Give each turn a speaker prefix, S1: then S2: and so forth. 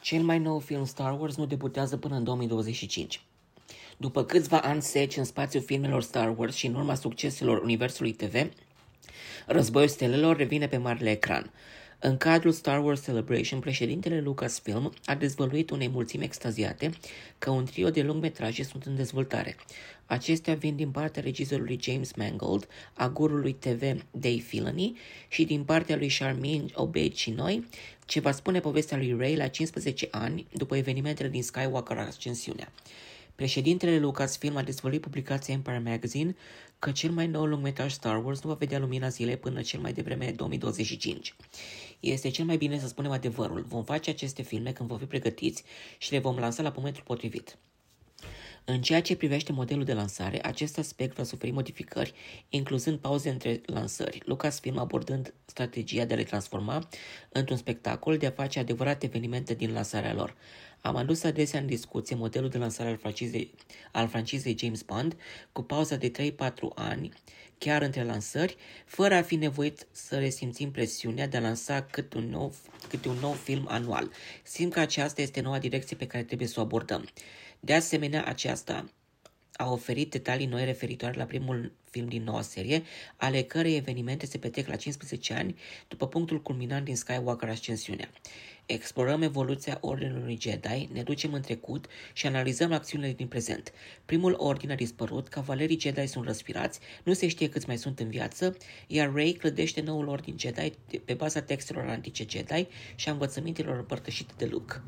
S1: Cel mai nou film Star Wars nu debutează până în 2025. După câțiva ani seci în spațiul filmelor Star Wars și în urma succeselor universului TV, Războiul Stelelor revine pe marele ecran. În cadrul Star Wars Celebration, președintele Lucasfilm a dezvăluit unei mulțimi extaziate că un trio de lungmetraje sunt în dezvoltare. Acestea vin din partea regizorului James Mangold, a gurului TV Dave Filoni și din partea lui Charmin Obeid și noi, ce va spune povestea lui Ray la 15 ani după evenimentele din Skywalker Ascensiunea. Președintele Lucasfilm a dezvăluit publicația Empire Magazine că cel mai nou lungmetraj Star Wars nu va vedea lumina zilei până cel mai devreme 2025. Este cel mai bine să spunem adevărul. Vom face aceste filme când vom fi pregătiți și le vom lansa la momentul potrivit. În ceea ce privește modelul de lansare, acest aspect va suferi modificări, incluzând pauze între lansări, Lucasfilm abordând strategia de a le transforma într-un spectacol de a face adevărate evenimente din lansarea lor. Am adus adesea în discuție modelul de lansare al francizei, al francizei James Bond, cu pauza de 3-4 ani, chiar între lansări, fără a fi nevoit să resimțim presiunea de a lansa câte un nou, câte un nou film anual. Simt că aceasta este noua direcție pe care trebuie să o abordăm. De asemenea, aceasta a oferit detalii noi referitoare la primul film din noua serie, ale cărei evenimente se petrec la 15 ani după punctul culminant din Skywalker Ascensiunea. Explorăm evoluția Ordinului Jedi, ne ducem în trecut și analizăm acțiunile din prezent. Primul ordin a dispărut, cavalerii Jedi sunt răsfirați, nu se știe câți mai sunt în viață, iar Rey clădește noul ordin Jedi pe baza textelor antice Jedi și a învățămintelor împărtășite de Luke.